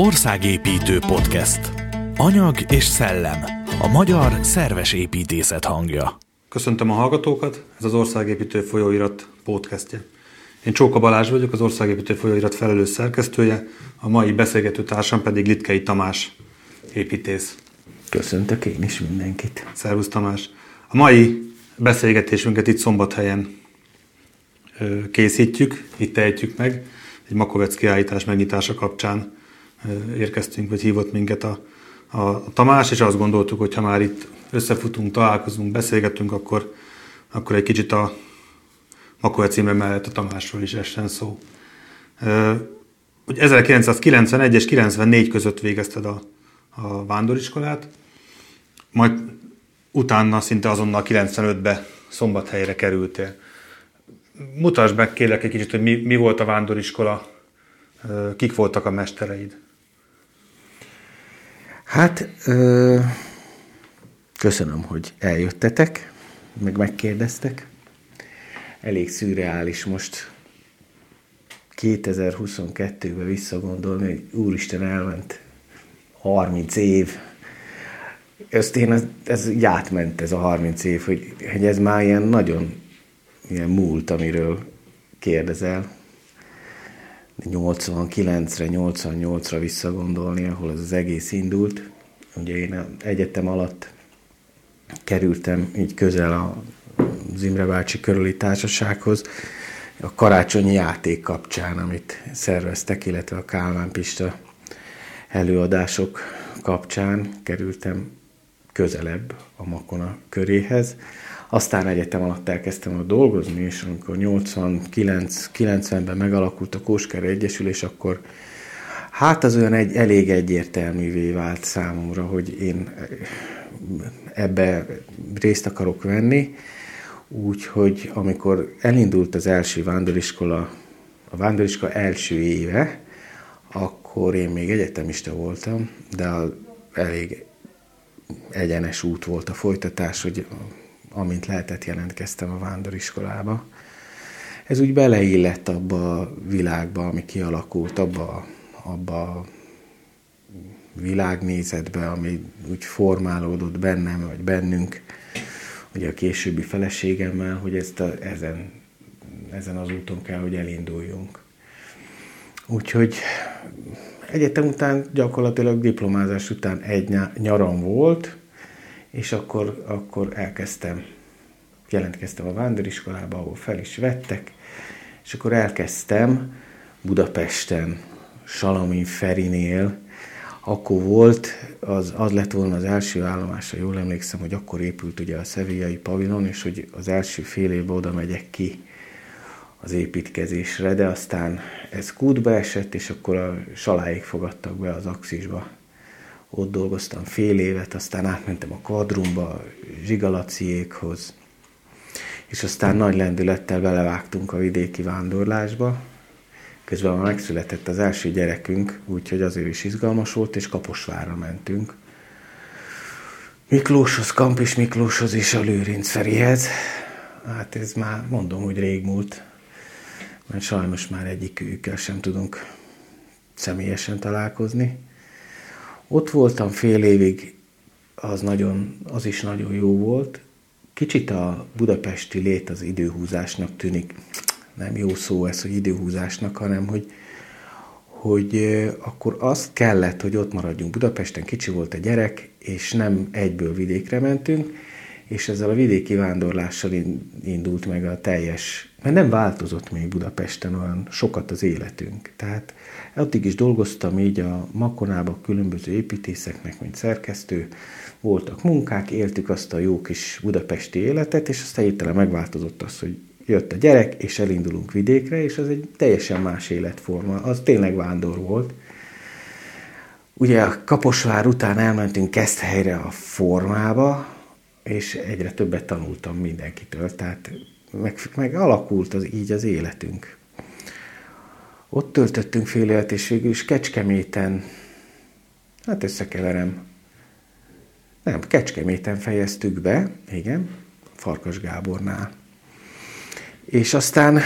Országépítő podcast. Anyag és szellem. A magyar szerves építészet hangja. Köszöntöm a hallgatókat, ez az Országépítő folyóirat podcastje. Én Csóka Balázs vagyok, az Országépítő folyóirat felelős szerkesztője, a mai beszélgető társam pedig Litkei Tamás, építész. Köszöntök én is mindenkit. Szervusz Tamás. A mai beszélgetésünket itt Szombathelyen készítjük, itt tehetjük meg. Egy Makovec kiállítás megnyitása kapcsán érkeztünk, vagy hívott minket a, a Tamás, és azt gondoltuk, hogy ha már itt összefutunk, találkozunk, beszélgetünk, akkor, akkor egy kicsit a Makovec címre mellett a Tamásról is essen szó. Hogy 1991 és 94 között végezted a, a vándoriskolát, majd utána szinte azonnal 95-be Szombathelyre kerültél. Mutasd meg kérlek egy kicsit, hogy mi, mi volt a vándoriskola, kik voltak a mestereid. Hát, ö, köszönöm, hogy eljöttetek, meg megkérdeztek. Elég szürreális most 2022-ben visszagondolni, hogy úristen elment 30 év. Ezt én, ez, ez átment ez a 30 év, hogy, hogy ez már ilyen nagyon ilyen múlt, amiről kérdezel. 89-re, 88-ra visszagondolni, ahol az, az egész indult. Ugye én egyetem alatt kerültem így közel a Zimre bácsi körüli társasághoz, a karácsonyi játék kapcsán, amit szerveztek, illetve a Kálmán Pista előadások kapcsán kerültem közelebb a Makona köréhez. Aztán egyetem alatt elkezdtem a dolgozni, és amikor 89-90-ben megalakult a Kósker Egyesülés, akkor hát az olyan egy, elég egyértelművé vált számomra, hogy én ebbe részt akarok venni, úgyhogy amikor elindult az első vándoriskola, a vándoriskola első éve, akkor én még egyetemista voltam, de elég egyenes út volt a folytatás, hogy amint lehetett, jelentkeztem a vándoriskolába. Ez úgy beleillett abba a világba, ami kialakult, abba, abba a világnézetbe, ami úgy formálódott bennem, vagy bennünk, ugye a későbbi feleségemmel, hogy ezt a, ezen, ezen az úton kell, hogy elinduljunk. Úgyhogy egyetem után gyakorlatilag diplomázás után egy nyaram volt, és akkor, akkor elkezdtem, jelentkeztem a vándoriskolába, ahol fel is vettek, és akkor elkezdtem Budapesten, Salamin Ferinél, akkor volt, az, az lett volna az első állomásra, jól emlékszem, hogy akkor épült ugye a szevélyai pavilon, és hogy az első fél évben oda megyek ki az építkezésre, de aztán ez kútba esett, és akkor a saláig fogadtak be az Axisba. Ott dolgoztam fél évet, aztán átmentem a Kvadrumba, Zsigalaciékhoz, és aztán nagy lendülettel belevágtunk a vidéki vándorlásba. Közben már megszületett az első gyerekünk, úgyhogy azért is izgalmas volt, és Kaposvárra mentünk. Miklóshoz, Kampis Miklóshoz és a Lőrinc Ferihez. Hát ez már mondom, hogy rég múlt mert sajnos már egyikükkel sem tudunk személyesen találkozni. Ott voltam fél évig, az, nagyon, az is nagyon jó volt. Kicsit a budapesti lét az időhúzásnak tűnik, nem jó szó ez, hogy időhúzásnak, hanem hogy, hogy akkor azt kellett, hogy ott maradjunk. Budapesten, kicsi volt a gyerek, és nem egyből vidékre mentünk, és ezzel a vidéki vándorlással indult meg a teljes, mert nem változott még Budapesten olyan sokat az életünk. Tehát addig is dolgoztam így a Makonába különböző építészeknek, mint szerkesztő, voltak munkák, éltük azt a jó kis budapesti életet, és aztán hirtelen megváltozott az, hogy jött a gyerek, és elindulunk vidékre, és az egy teljesen más életforma. Az tényleg vándor volt. Ugye a Kaposvár után elmentünk Keszthelyre a formába, és egyre többet tanultam mindenkitől, tehát meg, meg alakult az, így az életünk. Ott töltöttünk fél évet, és végül is Kecskeméten, hát összekeverem, nem, Kecskeméten fejeztük be, igen, Farkas Gábornál. És aztán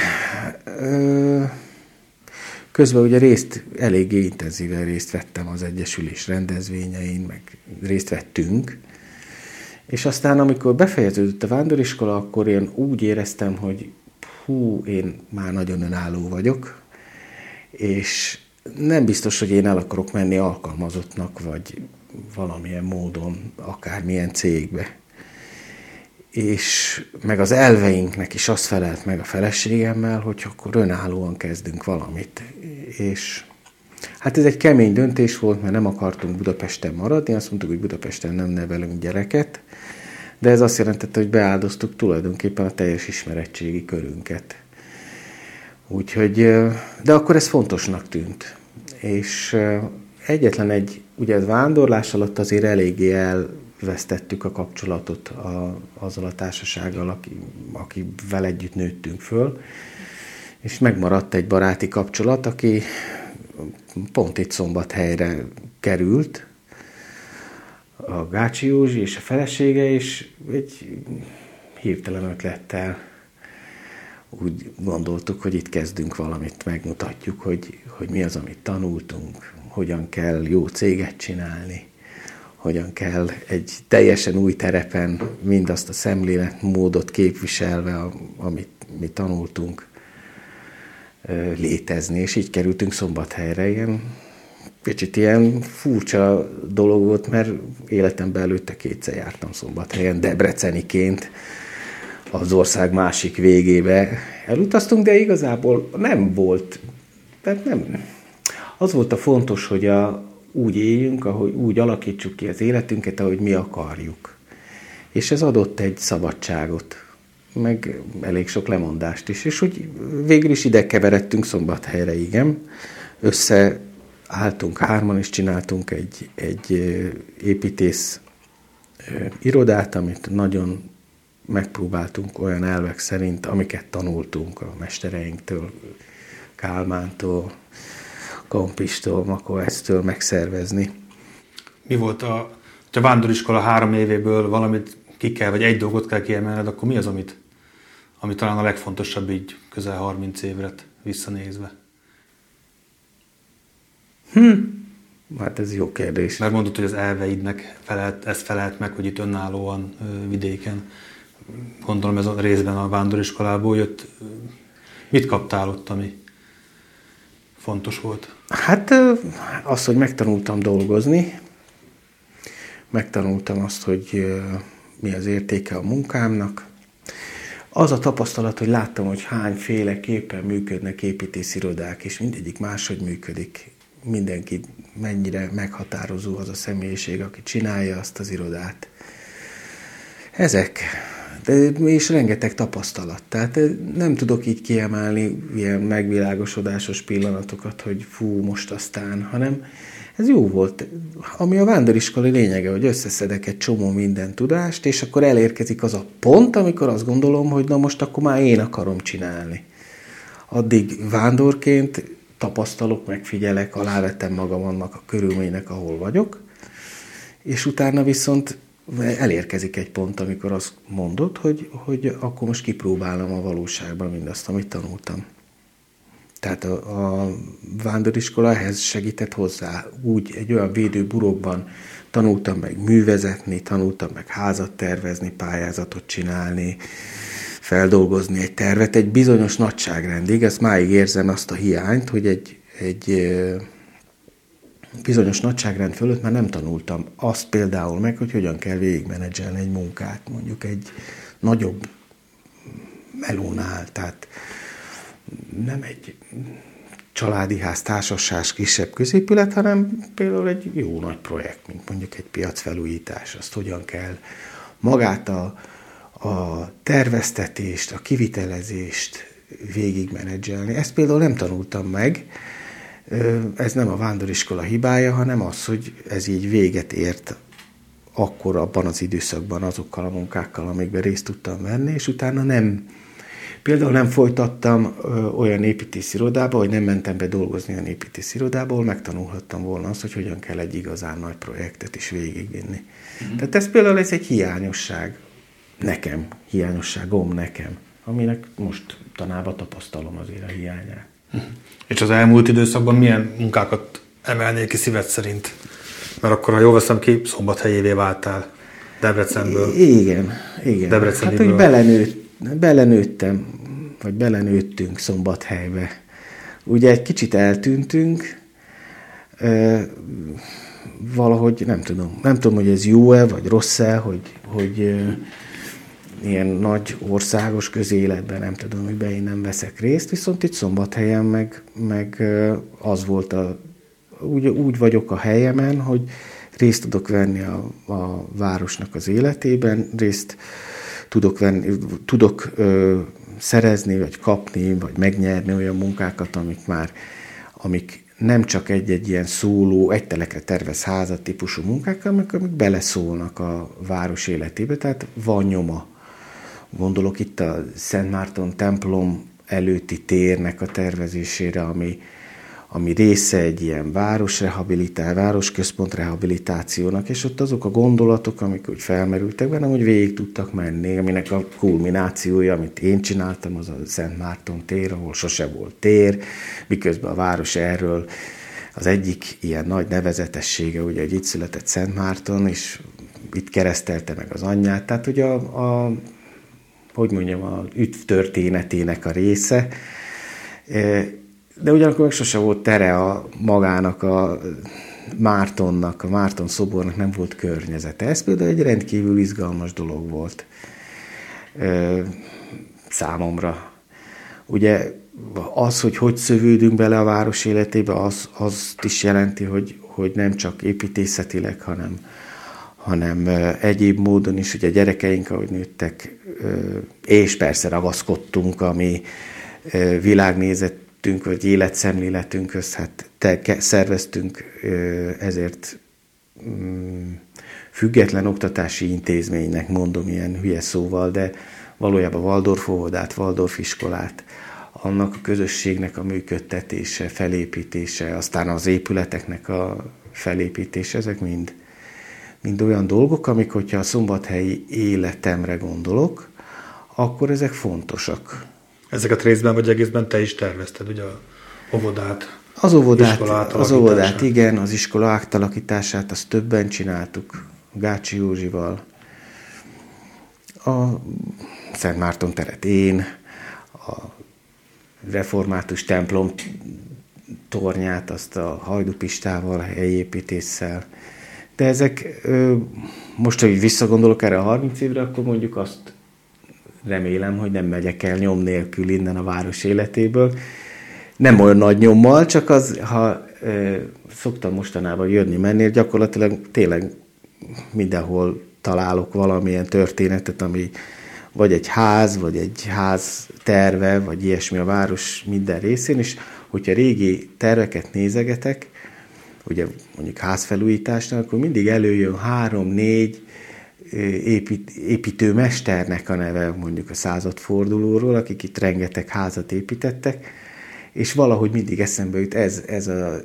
Közben ugye részt, eléggé intenzíven részt vettem az Egyesülés rendezvényein, meg részt vettünk, és aztán, amikor befejeződött a vándoriskola, akkor én úgy éreztem, hogy hú, én már nagyon önálló vagyok, és nem biztos, hogy én el akarok menni alkalmazottnak, vagy valamilyen módon, akármilyen cégbe. És meg az elveinknek is azt felelt meg a feleségemmel, hogy akkor önállóan kezdünk valamit. És hát ez egy kemény döntés volt, mert nem akartunk Budapesten maradni, azt mondtuk, hogy Budapesten nem nevelünk gyereket, de ez azt jelentette, hogy beáldoztuk tulajdonképpen a teljes ismerettségi körünket. Úgyhogy, de akkor ez fontosnak tűnt. És egyetlen egy, ugye a vándorlás alatt azért eléggé elvesztettük a kapcsolatot a, azzal a társasággal, aki, akivel együtt nőttünk föl, és megmaradt egy baráti kapcsolat, aki pont itt szombathelyre került, a Gácsi Józsi és a felesége, és egy hirtelen ötlettel úgy gondoltuk, hogy itt kezdünk valamit, megmutatjuk, hogy, hogy mi az, amit tanultunk, hogyan kell jó céget csinálni, hogyan kell egy teljesen új terepen mindazt a szemléletmódot képviselve, amit mi tanultunk, létezni, és így kerültünk Szombathelyre, ilyen kicsit ilyen furcsa dolog volt, mert életemben előtte kétszer jártam Szombathelyen, Debreceniként, az ország másik végébe elutaztunk, de igazából nem volt, tehát nem. Az volt a fontos, hogy a, úgy éljünk, ahogy úgy alakítsuk ki az életünket, ahogy mi akarjuk. És ez adott egy szabadságot, meg elég sok lemondást is. És úgy végül is ide keveredtünk Szombathelyre, igen. Össze álltunk hárman, és csináltunk egy, egy építész irodát, amit nagyon megpróbáltunk olyan elvek szerint, amiket tanultunk a mestereinktől, Kálmántól, Kampistól, Makovesztől megszervezni. Mi volt a, a vándoriskola három évéből valamit ki kell, vagy egy dolgot kell kiemelned, akkor mi az, amit, ami talán a legfontosabb így közel 30 évre visszanézve? Hm. Hát ez jó kérdés. Mert mondod, hogy az elveidnek felelt, ez felelt meg, hogy itt önállóan vidéken. Gondolom ez a részben a vándoriskolából jött. Mit kaptál ott, ami fontos volt? Hát az, hogy megtanultam dolgozni, megtanultam azt, hogy mi az értéke a munkámnak. Az a tapasztalat, hogy láttam, hogy hányféleképpen működnek építészirodák, és mindegyik máshogy működik mindenki mennyire meghatározó az a személyiség, aki csinálja azt az irodát. Ezek. De, és rengeteg tapasztalat. Tehát eh, nem tudok így kiemelni ilyen megvilágosodásos pillanatokat, hogy fú, most aztán, hanem ez jó volt. Ami a vándoriskola lényege, hogy összeszedek egy csomó minden tudást, és akkor elérkezik az a pont, amikor azt gondolom, hogy na most akkor már én akarom csinálni. Addig vándorként tapasztalok, megfigyelek, alávettem magam annak a körülménynek, ahol vagyok, és utána viszont elérkezik egy pont, amikor azt mondod, hogy, hogy akkor most kipróbálom a valóságban mindazt, amit tanultam. Tehát a, a vándoriskola ehhez segített hozzá. Úgy egy olyan védőburokban tanultam meg művezetni, tanultam meg házat tervezni, pályázatot csinálni, feldolgozni egy tervet egy bizonyos nagyságrendig. Ezt máig érzem azt a hiányt, hogy egy, egy bizonyos nagyságrend fölött már nem tanultam azt például meg, hogy hogyan kell végigmenedzselni egy munkát, mondjuk egy nagyobb melónál, tehát nem egy családi ház, társaság, kisebb középület, hanem például egy jó nagy projekt, mint mondjuk egy piacfelújítás, azt hogyan kell magát a, a terveztetést, a kivitelezést végigmenedzselni. Ezt például nem tanultam meg, ez nem a vándoriskola hibája, hanem az, hogy ez így véget ért akkor abban az időszakban azokkal a munkákkal, amikben részt tudtam venni, és utána nem, például nem folytattam olyan építészirodába, hogy nem mentem be dolgozni olyan építészirodába, ahol megtanulhattam volna azt, hogy hogyan kell egy igazán nagy projektet is végigvinni. Mm-hmm. Tehát ez például ez egy hiányosság nekem, hiányosságom nekem, aminek most tanába tapasztalom azért a hiányát. És az elmúlt időszakban milyen munkákat emelnél ki szíved szerint? Mert akkor, ha jól veszem ki, szombathelyévé váltál Debrecenből. Igen, igen. Hát úgy belenőtt, belenőttem, vagy belenőttünk szombathelybe. Ugye egy kicsit eltűntünk, valahogy nem tudom, nem tudom, hogy ez jó-e, vagy rossz-e, hogy, hogy ilyen nagy országos közéletben nem tudom, hogy én nem veszek részt, viszont itt szombathelyen meg, meg az volt a, úgy, úgy vagyok a helyemen, hogy részt tudok venni a, a városnak az életében, részt tudok, venni, tudok ö, szerezni, vagy kapni, vagy megnyerni olyan munkákat, amik már, amik nem csak egy-egy ilyen szóló, egy telekre tervez házat típusú munkák, amik, amik beleszólnak a város életébe, tehát van nyoma. Gondolok itt a Szent Márton templom előtti térnek a tervezésére, ami, ami része egy ilyen városrehabilitál, városközpont rehabilitációnak, és ott azok a gondolatok, amik úgy felmerültek bennem, hogy végig tudtak menni, aminek a kulminációja, amit én csináltam, az a Szent Márton tér, ahol sose volt tér, miközben a város erről az egyik ilyen nagy nevezetessége, ugye, hogy itt született Szent Márton, és itt keresztelte meg az anyját, tehát ugye a, a hogy mondjam, a üdv történetének a része, de ugyanakkor meg sose volt tere a magának a Mártonnak, a Márton szobornak nem volt környezete. Ez például egy rendkívül izgalmas dolog volt ö, számomra. Ugye az, hogy hogy szövődünk bele a város életébe, az, azt is jelenti, hogy, hogy nem csak építészetileg, hanem, hanem egyéb módon is, ugye a gyerekeink, ahogy nőttek, és persze ragaszkodtunk a mi világnézet életünk, vagy életszemléletünkhöz, hát te, szerveztünk ezért mm, független oktatási intézménynek, mondom ilyen hülye szóval, de valójában Waldorf óvodát, Waldorf iskolát, annak a közösségnek a működtetése, felépítése, aztán az épületeknek a felépítése, ezek mind, mind olyan dolgok, amik, hogyha a szombathelyi életemre gondolok, akkor ezek fontosak. Ezeket részben vagy egészben te is tervezted, ugye a óvodát? Az óvodát, az óvodát, igen, az iskola átalakítását, azt többen csináltuk, Gácsi Józsival. A Szent Márton teret én, a református templom tornyát, azt a Hajdupistával, helyépítéssel. De ezek, most, hogy visszagondolok erre a 30 évre, akkor mondjuk azt remélem, hogy nem megyek el nyom nélkül innen a város életéből. Nem olyan nagy nyommal, csak az, ha e, szoktam mostanában jönni-menni, gyakorlatilag tényleg mindenhol találok valamilyen történetet, ami vagy egy ház, vagy egy ház terve, vagy ilyesmi a város minden részén, és hogyha régi terveket nézegetek, ugye mondjuk házfelújításnál, akkor mindig előjön három, négy épít, építőmesternek a neve mondjuk a századfordulóról, akik itt rengeteg házat építettek, és valahogy mindig eszembe jut ez, ez a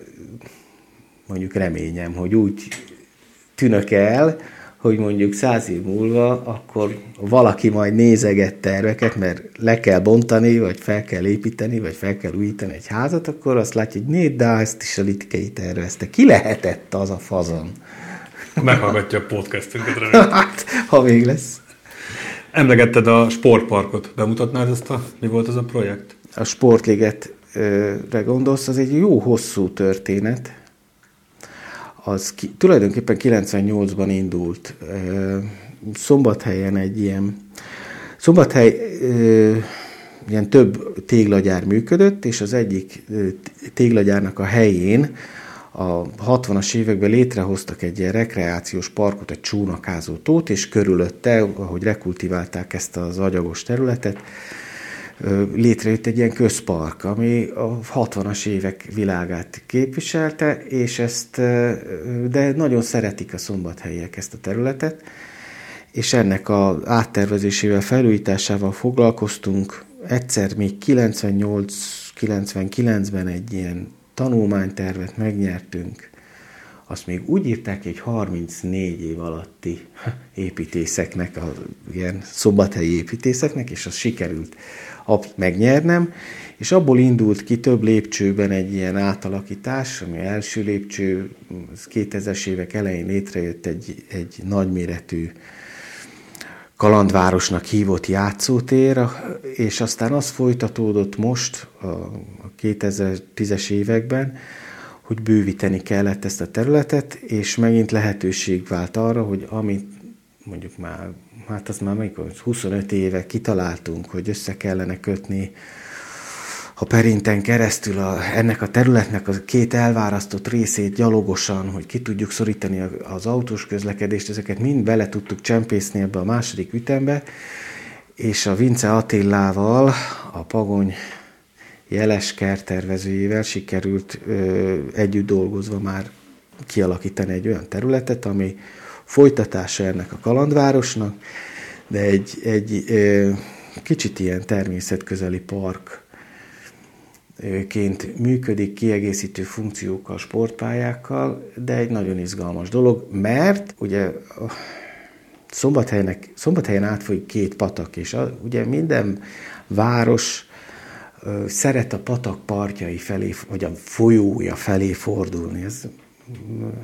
mondjuk reményem, hogy úgy tűnök el, hogy mondjuk száz év múlva, akkor valaki majd nézeget terveket, mert le kell bontani, vagy fel kell építeni, vagy fel kell újítani egy házat, akkor azt látja, hogy négy, de ezt is a litkei tervezte. Ki lehetett az a fazon? Meghallgatja a podcastünket, remélem. hát, ha még lesz. Emlegetted a sportparkot. Bemutatnád ezt a, mi volt az a projekt? A sportligetre gondolsz, az egy jó hosszú történet. Az ki, tulajdonképpen 98-ban indult. Szombathelyen egy ilyen Szombathely ilyen több téglagyár működött, és az egyik téglagyárnak a helyén a 60-as években létrehoztak egy ilyen rekreációs parkot, egy csónakázó tót, és körülötte, ahogy rekultiválták ezt az agyagos területet, létrejött egy ilyen közpark, ami a 60-as évek világát képviselte, és ezt, de nagyon szeretik a szombathelyek ezt a területet, és ennek az áttervezésével, felújításával foglalkoztunk. Egyszer még 98-99-ben egy ilyen tanulmánytervet megnyertünk. Azt még úgy írták, hogy 34 év alatti építészeknek, a, ilyen szombathelyi építészeknek, és az sikerült megnyernem, és abból indult ki több lépcsőben egy ilyen átalakítás, ami első lépcső, 2000-es évek elején létrejött egy, egy nagyméretű kalandvárosnak hívott játszótér, és aztán az folytatódott most a 2010-es években, hogy bővíteni kellett ezt a területet, és megint lehetőség vált arra, hogy amit mondjuk már, hát az már amikor 25 éve kitaláltunk, hogy össze kellene kötni a perinten keresztül a, ennek a területnek a két elvárasztott részét gyalogosan, hogy ki tudjuk szorítani az autós közlekedést, ezeket mind bele tudtuk csempészni ebbe a második ütembe, és a Vince Attillával, a Pagony jeles kertervezőjével sikerült ö, együtt dolgozva már kialakítani egy olyan területet, ami folytatása ennek a kalandvárosnak, de egy, egy ö, kicsit ilyen természetközeli park ként működik kiegészítő funkciókkal, sportpályákkal, de egy nagyon izgalmas dolog, mert ugye Szombathelynek, Szombathelyen átfolyik két patak, és a, ugye minden város szeret a patak partjai felé, vagy a folyója felé fordulni. Ez,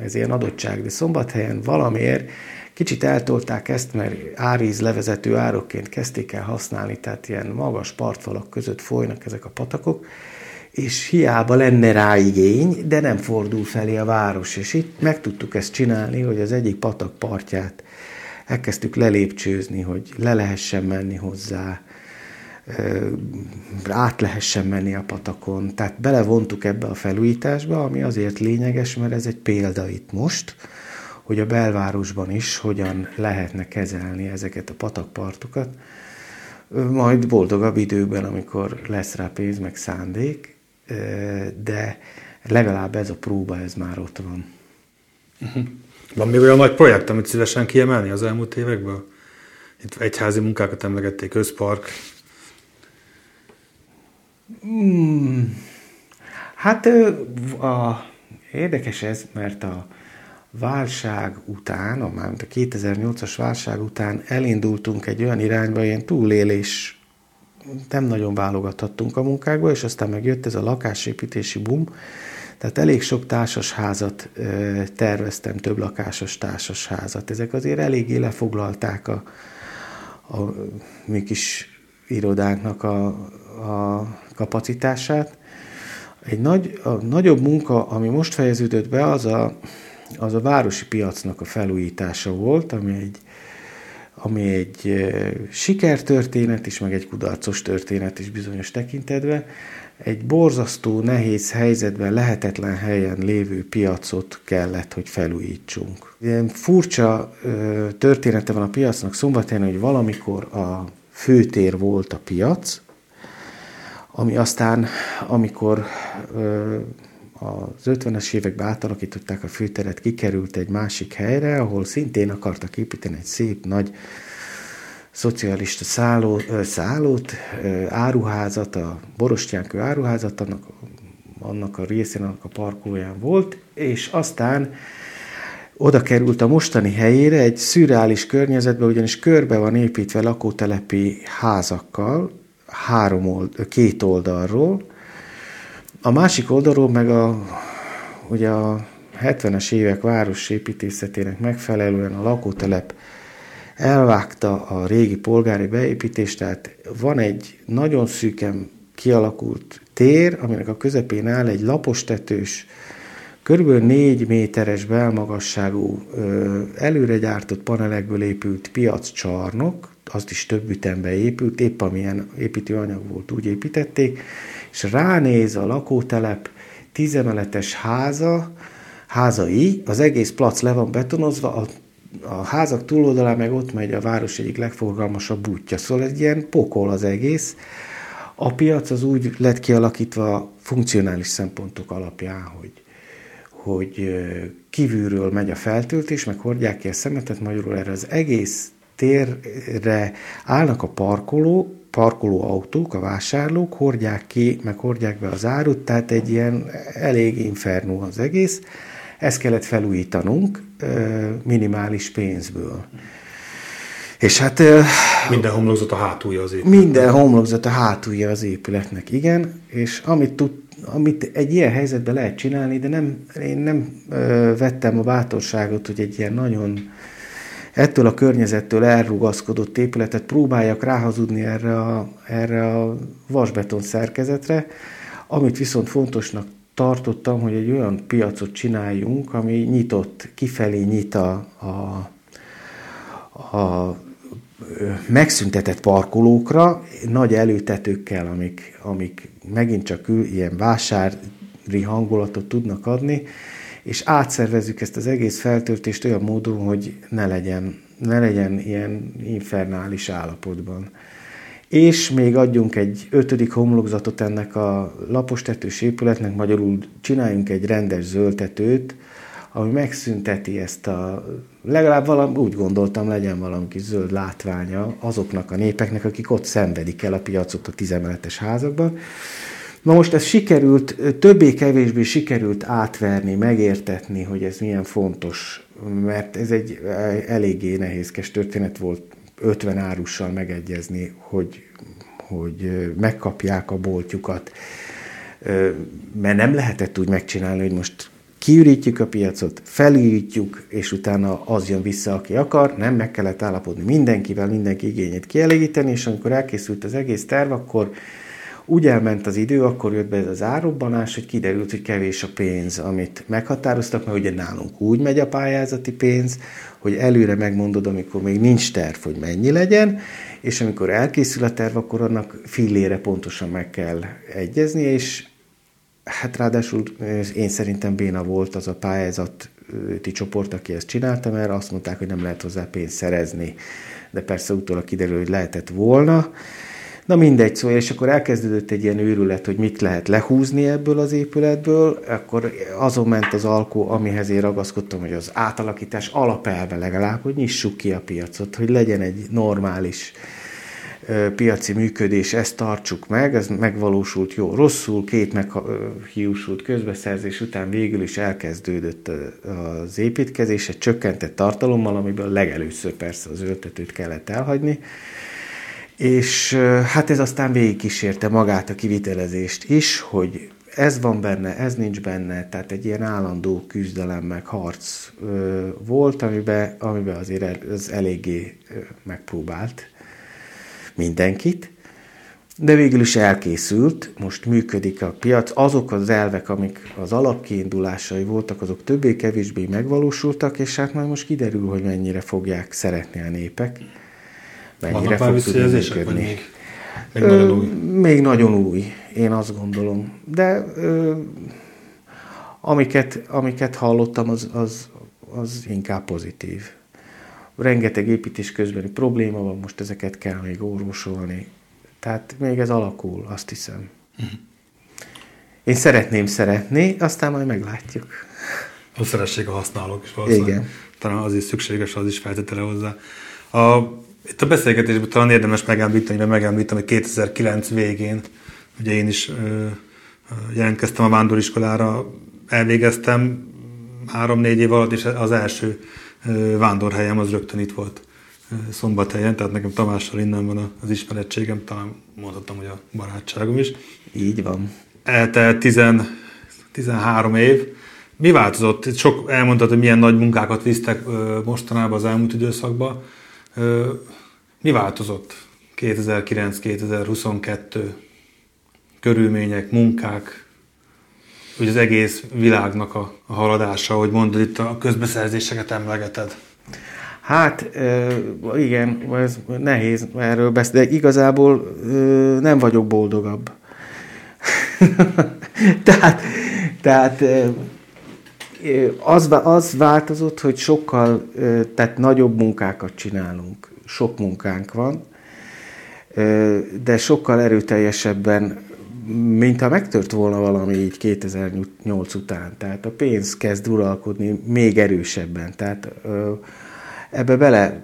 ez ilyen adottság, de Szombathelyen valamiért kicsit eltolták ezt, mert áríz levezető árokként kezdték el használni, tehát ilyen magas partfalak között folynak ezek a patakok, és hiába lenne rá igény, de nem fordul felé a város. És itt meg tudtuk ezt csinálni, hogy az egyik patak partját elkezdtük lelépcsőzni, hogy le lehessen menni hozzá, át lehessen menni a patakon. Tehát belevontuk ebbe a felújításba, ami azért lényeges, mert ez egy példa itt most, hogy a belvárosban is hogyan lehetne kezelni ezeket a patakpartokat, majd boldogabb időben, amikor lesz rá pénz, meg szándék, de legalább ez a próba, ez már ott van. Uh-huh. Van még olyan nagy projekt, amit szívesen kiemelni az elmúlt évekből? Itt egyházi munkákat emlegették, közpark. Hmm. Hát a, érdekes ez, mert a válság után, a, a 2008-as válság után elindultunk egy olyan irányba, ilyen túlélés nem nagyon válogathattunk a munkákba, és aztán megjött ez a lakásépítési boom, tehát elég sok társasházat terveztem, több lakásos társasházat. Ezek azért eléggé lefoglalták a, a mi kis irodánknak a, a kapacitását. Egy nagy, a nagyobb munka, ami most fejeződött be, az a, az a városi piacnak a felújítása volt, ami egy ami egy sikertörténet is, meg egy kudarcos történet is bizonyos tekintetben. Egy borzasztó, nehéz helyzetben, lehetetlen helyen lévő piacot kellett, hogy felújítsunk. Ilyen furcsa története van a piacnak szombathelyen, hogy valamikor a főtér volt a piac, ami aztán, amikor az 50-es években átalakították a főteret, kikerült egy másik helyre, ahol szintén akartak építeni egy szép nagy szocialista szálló, szállót, áruházat, a Borostyánkő áruházat, annak, annak a részén, annak a parkolóján volt, és aztán oda került a mostani helyére egy szürreális környezetbe, ugyanis körbe van építve lakótelepi házakkal, három old, két oldalról, a másik oldalról meg a, ugye a 70-es évek városépítészetének megfelelően a lakótelep elvágta a régi polgári beépítést, tehát van egy nagyon szűken kialakult tér, aminek a közepén áll egy lapostetős, kb. 4 méteres belmagasságú, előre gyártott panelekből épült piaccsarnok, azt is több ütembe épült, épp amilyen építőanyag volt, úgy építették, és ránéz a lakótelep tízemeletes háza, házai, az egész plac le van betonozva, a, a házak túloldalán meg ott megy a város egyik legforgalmasabb útja. Szóval egy ilyen pokol az egész. A piac az úgy lett kialakítva funkcionális szempontok alapján, hogy, hogy kívülről megy a feltöltés, meg hordják ki a szemetet, magyarul erre az egész térre állnak a parkoló, parkoló autók, a vásárlók, hordják ki, meg hordják be az árut, tehát egy ilyen elég inferno az egész. ezt kellett felújítanunk minimális pénzből. És hát... Minden homlokzat a hátulja az épületnek. Minden homlokzat a hátulja az épületnek, igen. És amit, tud, amit egy ilyen helyzetben lehet csinálni, de nem, én nem ö, vettem a bátorságot, hogy egy ilyen nagyon ettől a környezettől elrugaszkodott épületet próbáljak ráhazudni erre a, erre a vasbeton szerkezetre, amit viszont fontosnak tartottam, hogy egy olyan piacot csináljunk, ami nyitott, kifelé nyit a, a, a megszüntetett parkolókra, nagy előtetőkkel, amik, amik megint csak ilyen vásári hangulatot tudnak adni, és átszervezzük ezt az egész feltöltést olyan módon, hogy ne legyen, ne legyen ilyen infernális állapotban. És még adjunk egy ötödik homlokzatot ennek a lapostetős épületnek, magyarul csináljunk egy rendes zöldtetőt, ami megszünteti ezt a, legalább valami, úgy gondoltam, legyen valami kis zöld látványa azoknak a népeknek, akik ott szenvedik el a piacot a tizemeletes házakban. Na most ez sikerült, többé-kevésbé sikerült átverni, megértetni, hogy ez milyen fontos, mert ez egy eléggé nehézkes történet volt 50 árussal megegyezni, hogy, hogy megkapják a boltjukat, mert nem lehetett úgy megcsinálni, hogy most kiürítjük a piacot, felújítjuk, és utána az jön vissza, aki akar. Nem, meg kellett állapodni mindenkivel, mindenki igényét kielégíteni, és amikor elkészült az egész terv, akkor úgy elment az idő, akkor jött be ez az árobbanás, hogy kiderült, hogy kevés a pénz, amit meghatároztak, mert ugye nálunk úgy megy a pályázati pénz, hogy előre megmondod, amikor még nincs terv, hogy mennyi legyen, és amikor elkészül a terv, akkor annak fillére pontosan meg kell egyezni, és Hát ráadásul én szerintem béna volt az a pályázati csoport, aki ezt csinálta, mert azt mondták, hogy nem lehet hozzá pénzt szerezni. De persze utólag kiderül, hogy lehetett volna. Na mindegy, szóval, és akkor elkezdődött egy ilyen őrület, hogy mit lehet lehúzni ebből az épületből, akkor azon ment az alkó, amihez én ragaszkodtam, hogy az átalakítás alapelve legalább, hogy nyissuk ki a piacot, hogy legyen egy normális piaci működés, ezt tartsuk meg, ez megvalósult jó, rosszul, két meghiúsult közbeszerzés után végül is elkezdődött az építkezés egy csökkentett tartalommal, amiből legelőször persze az öltetőt kellett elhagyni, és hát ez aztán végigkísérte magát a kivitelezést is, hogy ez van benne, ez nincs benne, tehát egy ilyen állandó küzdelem meg harc ö, volt, amiben, amiben azért az eléggé ö, megpróbált mindenkit, de végül is elkészült, most működik a piac. Azok az elvek, amik az alapkiindulásai voltak, azok többé-kevésbé megvalósultak, és hát majd most kiderül, hogy mennyire fogják szeretni a népek, mennyire fog tudni működni. Még, még, nagyon új? még nagyon új, én azt gondolom. De ö, amiket, amiket hallottam, az, az, az inkább pozitív rengeteg építés közbeni probléma van, most ezeket kell még orvosolni. Tehát még ez alakul, azt hiszem. Uh-huh. Én szeretném szeretni, aztán majd meglátjuk. A szeressék a használók is valószínűleg. Igen. Talán az is szükséges, az is feltétele hozzá. A, itt a beszélgetésben talán érdemes megemlíteni, mert megemlítem, hogy 2009 végén, ugye én is ö, jelentkeztem a vándoriskolára, elvégeztem három-négy év alatt, és az első vándorhelyem az rögtön itt volt szombathelyen, tehát nekem Tamással innen van az ismerettségem, talán mondhatom, hogy a barátságom is. Így van. Eltelt 10, 13 év. Mi változott? Sok elmondtad, hogy milyen nagy munkákat visztek mostanában az elmúlt időszakban. Mi változott 2009-2022 körülmények, munkák, hogy az egész világnak a, haladása, hogy mondod, itt a közbeszerzéseket emlegeted. Hát igen, ez nehéz erről beszélni, de igazából nem vagyok boldogabb. tehát tehát az, az változott, hogy sokkal tehát nagyobb munkákat csinálunk. Sok munkánk van, de sokkal erőteljesebben mintha megtört volna valami így 2008 után. Tehát a pénz kezd uralkodni még erősebben. Tehát ebbe bele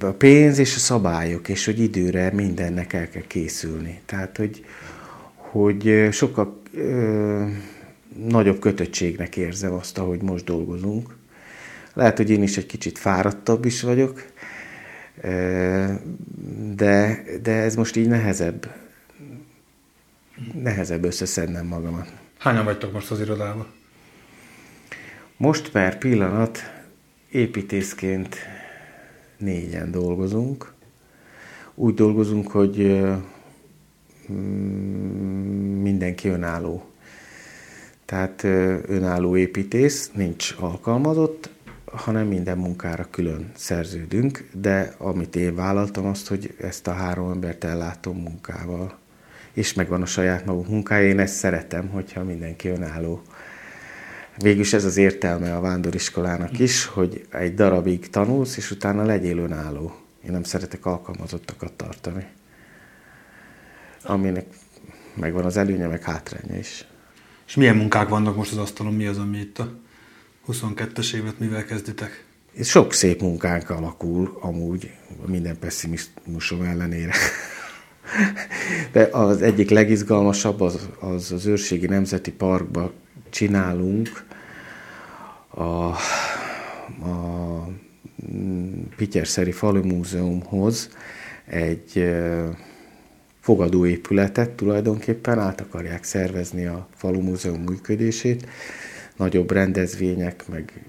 a pénz és a szabályok, és hogy időre mindennek el kell készülni. Tehát, hogy, hogy sokkal nagyobb kötöttségnek érzem azt, ahogy most dolgozunk. Lehet, hogy én is egy kicsit fáradtabb is vagyok, de, de ez most így nehezebb, nehezebb összeszednem magamat. Hányan vagytok most az irodában? Most per pillanat építészként négyen dolgozunk. Úgy dolgozunk, hogy mindenki önálló. Tehát önálló építész, nincs alkalmazott, hanem minden munkára külön szerződünk, de amit én vállaltam azt, hogy ezt a három embert ellátom munkával. És megvan a saját magunk munkája, én ezt szeretem, hogyha mindenki önálló. Végülis ez az értelme a vándoriskolának is, hogy egy darabig tanulsz, és utána legyél önálló. Én nem szeretek alkalmazottakat tartani. Aminek megvan az előnye, meg hátránya is. És milyen munkák vannak most az asztalon? Mi az, ami itt a 22-es évet mivel kezditek? Sok szép munkánk alakul, amúgy minden pessimizmusom ellenére. De az egyik legizgalmasabb az az, az Őrségi Nemzeti Parkba csinálunk a, a Pityerszeri Falumúzeumhoz egy fogadóépületet tulajdonképpen, át akarják szervezni a falumúzeum működését, nagyobb rendezvények, meg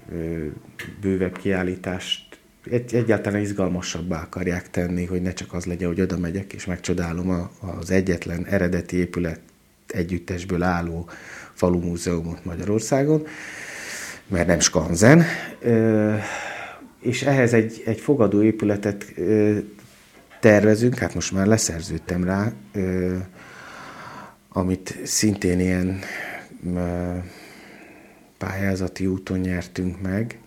bővebb kiállítást egy, egyáltalán izgalmasabbá akarják tenni, hogy ne csak az legyen, hogy oda megyek és megcsodálom a, az egyetlen eredeti épület együttesből álló falumúzeumot Magyarországon, mert nem skanzen. És ehhez egy, egy fogadóépületet tervezünk, hát most már leszerződtem rá, amit szintén ilyen pályázati úton nyertünk meg,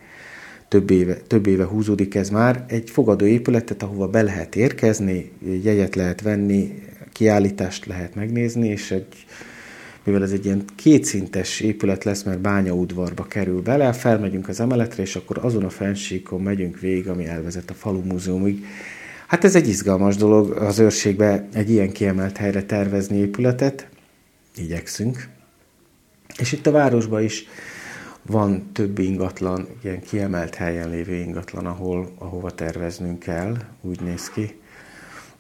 több éve, több éve húzódik ez már, egy fogadóépületet, ahova be lehet érkezni, jegyet lehet venni, kiállítást lehet megnézni, és egy, mivel ez egy ilyen kétszintes épület lesz, mert bányaudvarba kerül bele, felmegyünk az emeletre, és akkor azon a fensíkon megyünk végig, ami elvezet a falu múzeumig. Hát ez egy izgalmas dolog az őrségbe egy ilyen kiemelt helyre tervezni épületet, igyekszünk. És itt a városban is van több ingatlan, ilyen kiemelt helyen lévő ingatlan, ahol, ahova terveznünk kell, úgy néz ki.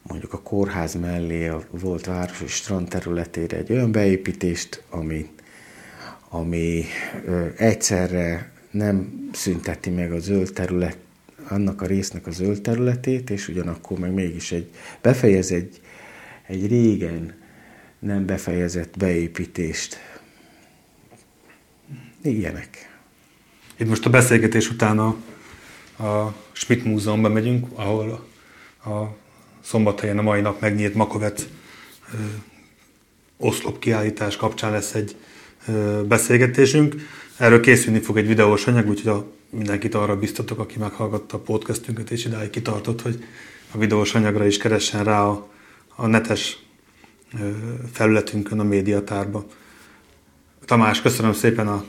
Mondjuk a kórház mellé a volt városi strand területére egy olyan beépítést, ami, ami ö, egyszerre nem szünteti meg a zöld terület, annak a résznek a zöld területét, és ugyanakkor meg mégis egy befejez egy, egy régen nem befejezett beépítést, Ilyenek. Itt most a beszélgetés után a, a Schmidt Múzeumban megyünk, ahol a szombathelyen a mai nap megnyílt Makovec ö, oszlop kiállítás kapcsán lesz egy beszélgetésünk. Erről készülni fog egy videós anyag, úgyhogy a, mindenkit arra biztatok, aki meghallgatta a podcastünket és idáig kitartott, hogy a videós anyagra is keressen rá a, a netes felületünkön, a médiatárba. Tamás, köszönöm szépen a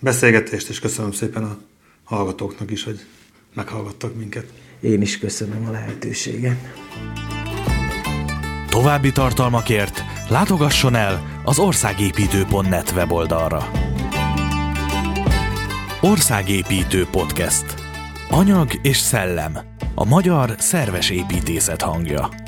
beszélgetést, és köszönöm szépen a hallgatóknak is, hogy meghallgattak minket. Én is köszönöm a lehetőséget. További tartalmakért látogasson el az országépítő.net weboldalra. Országépítő Podcast. Anyag és szellem. A magyar szerves építészet hangja.